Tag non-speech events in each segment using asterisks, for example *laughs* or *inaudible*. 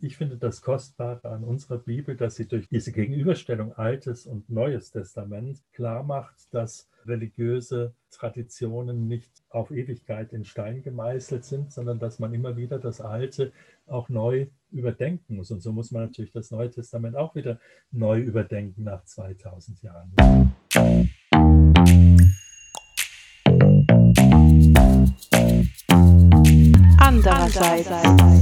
Ich finde das Kostbare an unserer Bibel, dass sie durch diese Gegenüberstellung Altes und Neues Testament klar macht, dass religiöse Traditionen nicht auf Ewigkeit in Stein gemeißelt sind, sondern dass man immer wieder das Alte auch neu überdenken muss. Und so muss man natürlich das Neue Testament auch wieder neu überdenken nach 2000 Jahren. Andererseits.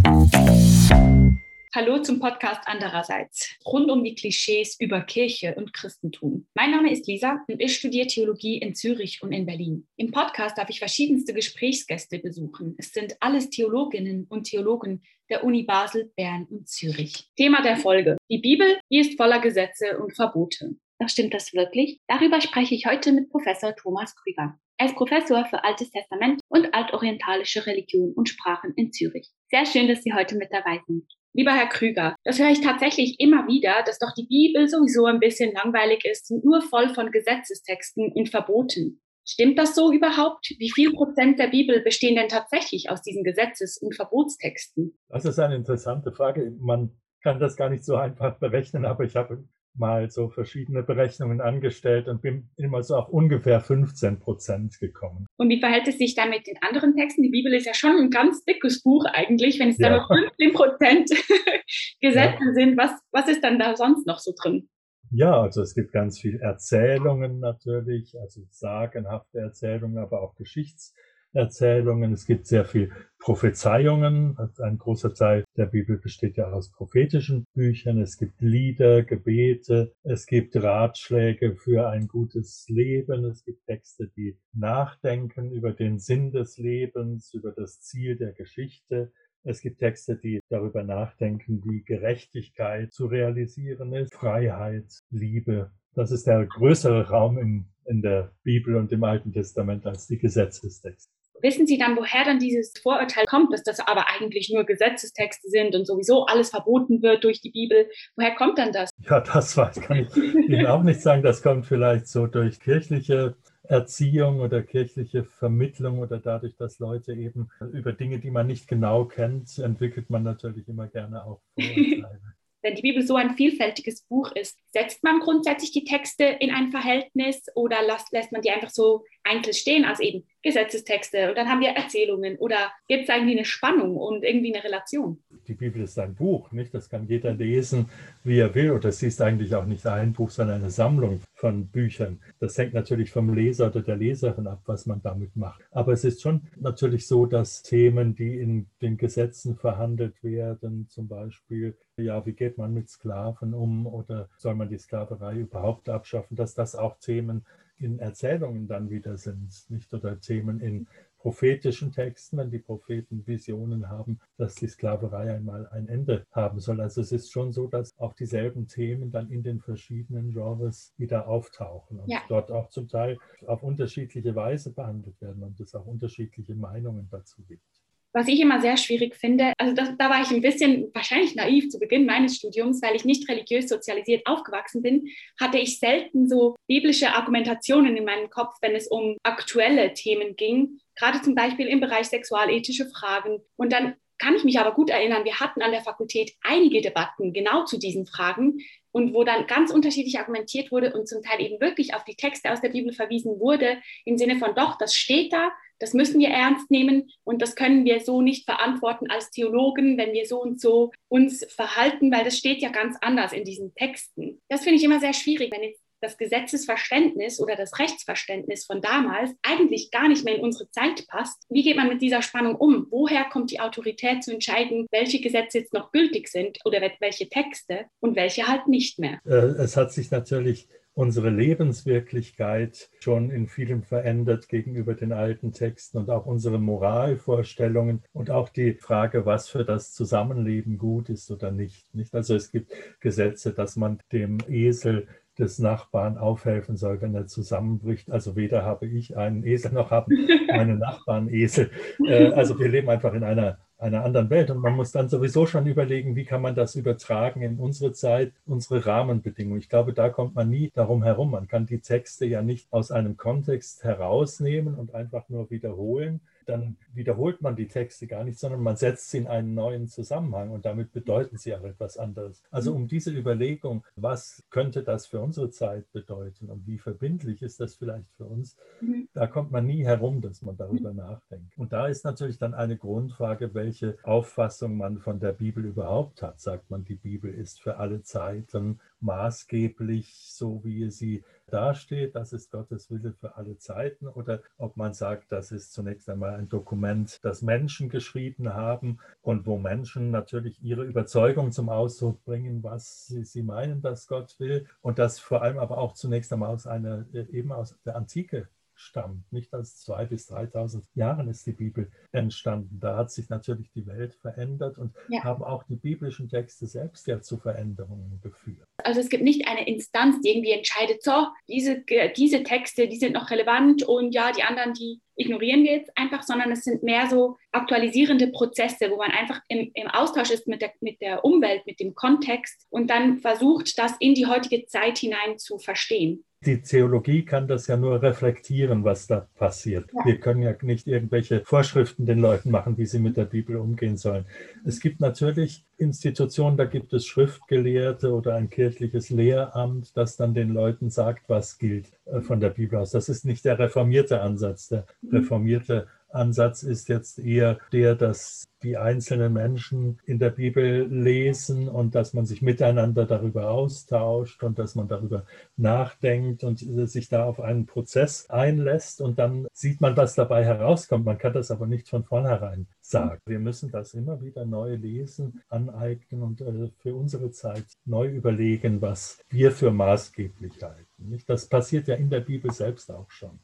Hallo zum Podcast Andererseits, rund um die Klischees über Kirche und Christentum. Mein Name ist Lisa und ich studiere Theologie in Zürich und in Berlin. Im Podcast darf ich verschiedenste Gesprächsgäste besuchen. Es sind alles Theologinnen und Theologen der Uni Basel, Bern und Zürich. Thema der Folge. Die Bibel, die ist voller Gesetze und Verbote. Doch stimmt das wirklich? Darüber spreche ich heute mit Professor Thomas Krüger. Er ist Professor für Altes Testament und altorientalische Religion und Sprachen in Zürich. Sehr schön, dass Sie heute mit dabei sind. Lieber Herr Krüger, das höre ich tatsächlich immer wieder, dass doch die Bibel sowieso ein bisschen langweilig ist und nur voll von Gesetzestexten und Verboten. Stimmt das so überhaupt? Wie viel Prozent der Bibel bestehen denn tatsächlich aus diesen Gesetzes- und Verbotstexten? Das ist eine interessante Frage. Man kann das gar nicht so einfach berechnen, aber ich habe mal so verschiedene Berechnungen angestellt und bin immer so auf ungefähr 15 Prozent gekommen. Und wie verhält es sich dann mit den anderen Texten? Die Bibel ist ja schon ein ganz dickes Buch eigentlich, wenn es ja. da nur 15 Prozent *laughs* Gesetze ja. sind. Was, was ist dann da sonst noch so drin? Ja, also es gibt ganz viel Erzählungen natürlich, also sagenhafte Erzählungen, aber auch Geschichts Erzählungen. Es gibt sehr viel Prophezeiungen. Ein großer Teil der Bibel besteht ja aus prophetischen Büchern. Es gibt Lieder, Gebete. Es gibt Ratschläge für ein gutes Leben. Es gibt Texte, die nachdenken über den Sinn des Lebens, über das Ziel der Geschichte. Es gibt Texte, die darüber nachdenken, wie Gerechtigkeit zu realisieren ist, Freiheit, Liebe. Das ist der größere Raum in, in der Bibel und im Alten Testament als die Gesetzestexte. Wissen Sie dann, woher dann dieses Vorurteil kommt, dass das aber eigentlich nur Gesetzestexte sind und sowieso alles verboten wird durch die Bibel? Woher kommt dann das? Ja, das weiß, kann ich Ihnen auch nicht sagen. Das kommt vielleicht so durch kirchliche Erziehung oder kirchliche Vermittlung oder dadurch, dass Leute eben über Dinge, die man nicht genau kennt, entwickelt man natürlich immer gerne auch Vorurteile. *laughs* wenn die Bibel so ein vielfältiges Buch ist, setzt man grundsätzlich die Texte in ein Verhältnis oder lässt, lässt man die einfach so einzeln stehen als eben Gesetzestexte und dann haben wir Erzählungen oder gibt es irgendwie eine Spannung und irgendwie eine Relation? Die Bibel ist ein Buch, nicht? Das kann jeder lesen, wie er will. Und das ist eigentlich auch nicht ein Buch, sondern eine Sammlung von Büchern. Das hängt natürlich vom Leser oder der Leserin ab, was man damit macht. Aber es ist schon natürlich so, dass Themen, die in den Gesetzen verhandelt werden, zum Beispiel, ja, wie geht man mit Sklaven um oder soll man die Sklaverei überhaupt abschaffen, dass das auch Themen in Erzählungen dann wieder sind, nicht oder Themen in prophetischen Texten, wenn die Propheten Visionen haben, dass die Sklaverei einmal ein Ende haben soll. Also es ist schon so, dass auch dieselben Themen dann in den verschiedenen Genres wieder auftauchen und ja. dort auch zum Teil auf unterschiedliche Weise behandelt werden und es auch unterschiedliche Meinungen dazu gibt was ich immer sehr schwierig finde, also das, da war ich ein bisschen wahrscheinlich naiv zu Beginn meines Studiums, weil ich nicht religiös sozialisiert aufgewachsen bin, hatte ich selten so biblische Argumentationen in meinem Kopf, wenn es um aktuelle Themen ging, gerade zum Beispiel im Bereich sexualethische Fragen. Und dann kann ich mich aber gut erinnern, wir hatten an der Fakultät einige Debatten genau zu diesen Fragen und wo dann ganz unterschiedlich argumentiert wurde und zum Teil eben wirklich auf die Texte aus der Bibel verwiesen wurde, im Sinne von doch, das steht da, das müssen wir ernst nehmen und das können wir so nicht verantworten als Theologen, wenn wir so und so uns verhalten, weil das steht ja ganz anders in diesen Texten. Das finde ich immer sehr schwierig, wenn jetzt das Gesetzesverständnis oder das Rechtsverständnis von damals eigentlich gar nicht mehr in unsere Zeit passt. Wie geht man mit dieser Spannung um? Woher kommt die Autorität zu entscheiden, welche Gesetze jetzt noch gültig sind oder welche Texte und welche halt nicht mehr? Äh, es hat sich natürlich unsere Lebenswirklichkeit schon in vielem verändert gegenüber den alten Texten und auch unsere Moralvorstellungen und auch die Frage, was für das Zusammenleben gut ist oder nicht. nicht? Also es gibt Gesetze, dass man dem Esel des Nachbarn aufhelfen soll, wenn er zusammenbricht. Also weder habe ich einen Esel noch haben *laughs* meine Nachbarn Esel. Äh, also wir leben einfach in einer einer anderen Welt. Und man muss dann sowieso schon überlegen, wie kann man das übertragen in unsere Zeit, unsere Rahmenbedingungen. Ich glaube, da kommt man nie darum herum. Man kann die Texte ja nicht aus einem Kontext herausnehmen und einfach nur wiederholen. Dann wiederholt man die Texte gar nicht, sondern man setzt sie in einen neuen Zusammenhang und damit bedeuten sie auch etwas anderes. Also um diese Überlegung, was könnte das für unsere Zeit bedeuten und wie verbindlich ist das vielleicht für uns, mhm. da kommt man nie herum, dass man darüber mhm. nachdenkt. Und da ist natürlich dann eine Grundfrage, welche Auffassung man von der Bibel überhaupt hat. Sagt man, die Bibel ist für alle Zeiten maßgeblich, so wie sie dasteht, das ist Gottes Wille für alle Zeiten, oder ob man sagt, das ist zunächst einmal ein Dokument, das Menschen geschrieben haben und wo Menschen natürlich ihre Überzeugung zum Ausdruck bringen, was sie, sie meinen, dass Gott will, und das vor allem aber auch zunächst einmal aus einer, eben aus der Antike stammt. Nicht als zwei bis 3000 Jahren ist die Bibel entstanden. Da hat sich natürlich die Welt verändert und ja. haben auch die biblischen Texte selbst ja zu Veränderungen geführt. Also es gibt nicht eine Instanz, die irgendwie entscheidet, so, diese, diese Texte, die sind noch relevant und ja, die anderen, die ignorieren wir jetzt einfach, sondern es sind mehr so aktualisierende Prozesse, wo man einfach im, im Austausch ist mit der, mit der Umwelt, mit dem Kontext und dann versucht, das in die heutige Zeit hinein zu verstehen die Theologie kann das ja nur reflektieren, was da passiert. Ja. Wir können ja nicht irgendwelche Vorschriften den Leuten machen, wie sie mit der Bibel umgehen sollen. Es gibt natürlich Institutionen, da gibt es Schriftgelehrte oder ein kirchliches Lehramt, das dann den Leuten sagt, was gilt äh, von der Bibel aus. Das ist nicht der reformierte Ansatz. Der mhm. reformierte Ansatz ist jetzt eher der, dass die einzelnen Menschen in der Bibel lesen und dass man sich miteinander darüber austauscht und dass man darüber nachdenkt und sich da auf einen Prozess einlässt und dann sieht man, was dabei herauskommt. Man kann das aber nicht von vornherein sagen. Wir müssen das immer wieder neu lesen, aneignen und äh, für unsere Zeit neu überlegen, was wir für maßgeblich halten. Das passiert ja in der Bibel selbst auch schon.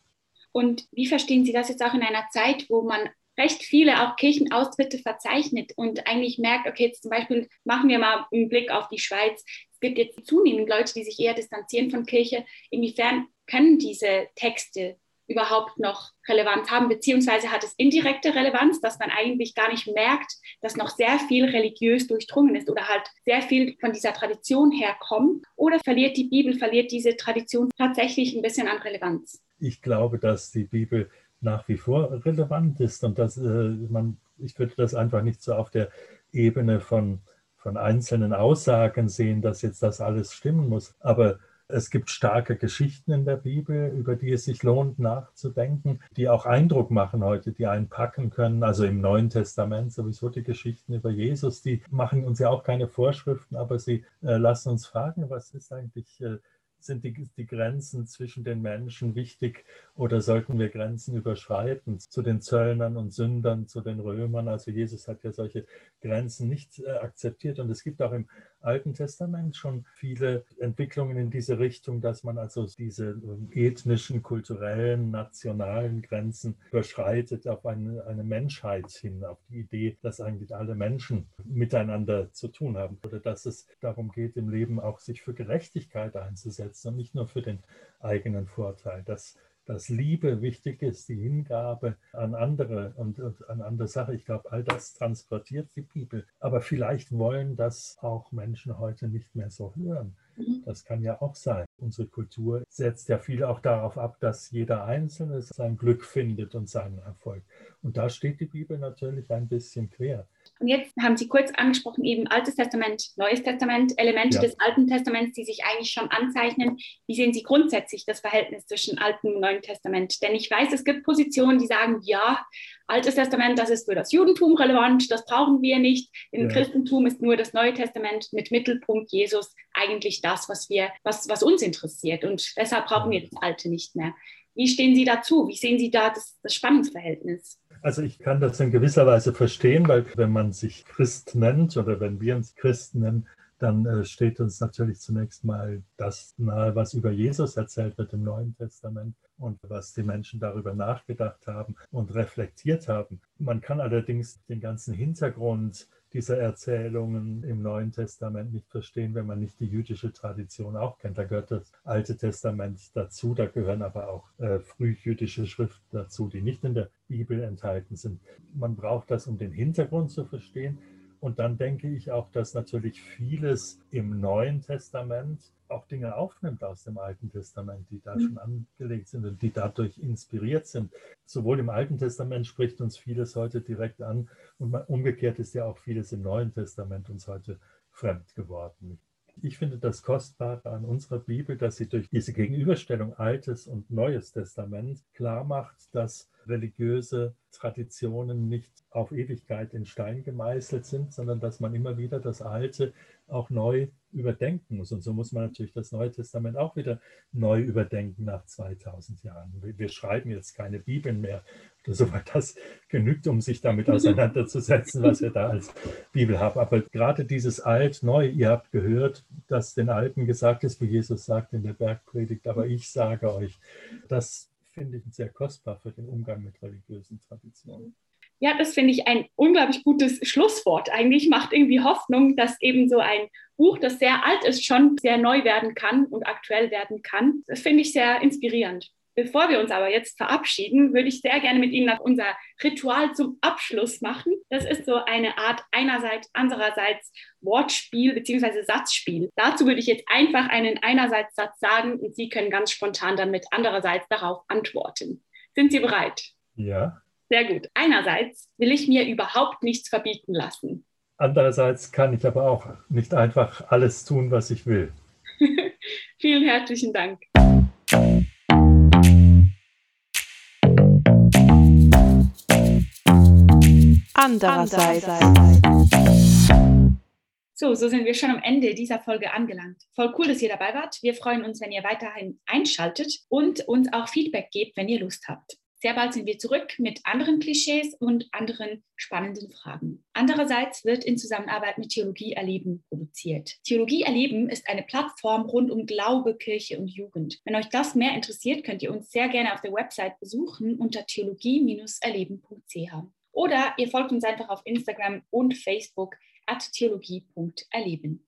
Und wie verstehen Sie das jetzt auch in einer Zeit, wo man recht viele auch Kirchenaustritte verzeichnet und eigentlich merkt, okay, jetzt zum Beispiel machen wir mal einen Blick auf die Schweiz. Es gibt jetzt zunehmend Leute, die sich eher distanzieren von Kirche. Inwiefern können diese Texte überhaupt noch Relevanz haben, beziehungsweise hat es indirekte Relevanz, dass man eigentlich gar nicht merkt, dass noch sehr viel religiös durchdrungen ist oder halt sehr viel von dieser Tradition herkommt? Oder verliert die Bibel, verliert diese Tradition tatsächlich ein bisschen an Relevanz? Ich glaube, dass die Bibel nach wie vor relevant ist und dass äh, man, ich würde das einfach nicht so auf der Ebene von, von einzelnen Aussagen sehen, dass jetzt das alles stimmen muss. Aber es gibt starke Geschichten in der Bibel, über die es sich lohnt nachzudenken, die auch Eindruck machen heute, die einen packen können. Also im Neuen Testament sowieso die Geschichten über Jesus, die machen uns ja auch keine Vorschriften, aber sie äh, lassen uns fragen, was ist eigentlich äh, sind die, die Grenzen zwischen den Menschen wichtig oder sollten wir Grenzen überschreiten zu den Zöllnern und Sündern, zu den Römern? Also Jesus hat ja solche Grenzen nicht äh, akzeptiert und es gibt auch im Alten Testament schon viele Entwicklungen in diese Richtung, dass man also diese ähm, ethnischen, kulturellen, nationalen Grenzen überschreitet auf eine, eine Menschheit hin, auf die Idee, dass eigentlich alle Menschen miteinander zu tun haben oder dass es darum geht, im Leben auch sich für Gerechtigkeit einzusetzen und nicht nur für den eigenen Vorteil. Das dass Liebe wichtig ist, die Hingabe an andere und, und an andere Sachen. Ich glaube, all das transportiert die Bibel. Aber vielleicht wollen das auch Menschen heute nicht mehr so hören. Mhm. Das kann ja auch sein. Unsere Kultur setzt ja viel auch darauf ab, dass jeder Einzelne sein Glück findet und seinen Erfolg. Und da steht die Bibel natürlich ein bisschen quer. Und jetzt haben Sie kurz angesprochen, eben Altes Testament, Neues Testament, Elemente ja. des Alten Testaments, die sich eigentlich schon anzeichnen. Wie sehen Sie grundsätzlich das Verhältnis zwischen Altem und Neuen Testament? Denn ich weiß, es gibt Positionen, die sagen, ja, Altes Testament, das ist für das Judentum relevant, das brauchen wir nicht. Im ja. Christentum ist nur das Neue Testament mit Mittelpunkt Jesus eigentlich das, was wir, was, was uns interessiert. Und deshalb brauchen wir das Alte nicht mehr. Wie stehen Sie dazu? Wie sehen Sie da das, das Spannungsverhältnis? Also ich kann das in gewisser Weise verstehen, weil wenn man sich Christ nennt oder wenn wir uns Christen nennen, dann äh, steht uns natürlich zunächst mal das nahe, was über Jesus erzählt wird im Neuen Testament und was die Menschen darüber nachgedacht haben und reflektiert haben. Man kann allerdings den ganzen Hintergrund dieser Erzählungen im Neuen Testament nicht verstehen, wenn man nicht die jüdische Tradition auch kennt. Da gehört das Alte Testament dazu, da gehören aber auch äh, frühjüdische Schriften dazu, die nicht in der Bibel enthalten sind. Man braucht das, um den Hintergrund zu verstehen. Und dann denke ich auch, dass natürlich vieles im Neuen Testament auch Dinge aufnimmt aus dem Alten Testament, die da mhm. schon angelegt sind und die dadurch inspiriert sind. Sowohl im Alten Testament spricht uns vieles heute direkt an und umgekehrt ist ja auch vieles im Neuen Testament uns heute fremd geworden. Ich finde das Kostbare an unserer Bibel, dass sie durch diese Gegenüberstellung Altes und Neues Testament klar macht, dass religiöse Traditionen nicht auf Ewigkeit in Stein gemeißelt sind, sondern dass man immer wieder das Alte auch neu überdenken muss. Und so muss man natürlich das Neue Testament auch wieder neu überdenken nach 2000 Jahren. Wir schreiben jetzt keine Bibeln mehr oder so, weil das genügt, um sich damit *laughs* auseinanderzusetzen, was wir da als Bibel haben. Aber gerade dieses Alt-Neu, ihr habt gehört, dass den Alten gesagt ist, wie Jesus sagt in der Bergpredigt, aber ich sage euch, das finde ich sehr kostbar für den Umgang mit religiösen Traditionen. Ja, das finde ich ein unglaublich gutes Schlusswort. Eigentlich macht irgendwie Hoffnung, dass eben so ein Buch, das sehr alt ist, schon sehr neu werden kann und aktuell werden kann. Das finde ich sehr inspirierend. Bevor wir uns aber jetzt verabschieden, würde ich sehr gerne mit Ihnen noch unser Ritual zum Abschluss machen. Das ist so eine Art einerseits, andererseits Wortspiel bzw. Satzspiel. Dazu würde ich jetzt einfach einen einerseits Satz sagen und Sie können ganz spontan dann mit andererseits darauf antworten. Sind Sie bereit? Ja. Sehr gut. Einerseits will ich mir überhaupt nichts verbieten lassen. Andererseits kann ich aber auch nicht einfach alles tun, was ich will. *laughs* Vielen herzlichen Dank. Andererseits. So, so sind wir schon am Ende dieser Folge angelangt. Voll cool, dass ihr dabei wart. Wir freuen uns, wenn ihr weiterhin einschaltet und uns auch Feedback gebt, wenn ihr Lust habt. Sehr bald sind wir zurück mit anderen Klischees und anderen spannenden Fragen. Andererseits wird in Zusammenarbeit mit Theologie Erleben produziert. Theologie Erleben ist eine Plattform rund um Glaube, Kirche und Jugend. Wenn euch das mehr interessiert, könnt ihr uns sehr gerne auf der Website besuchen unter theologie-erleben.ch. Oder ihr folgt uns einfach auf Instagram und Facebook at theologie.erleben.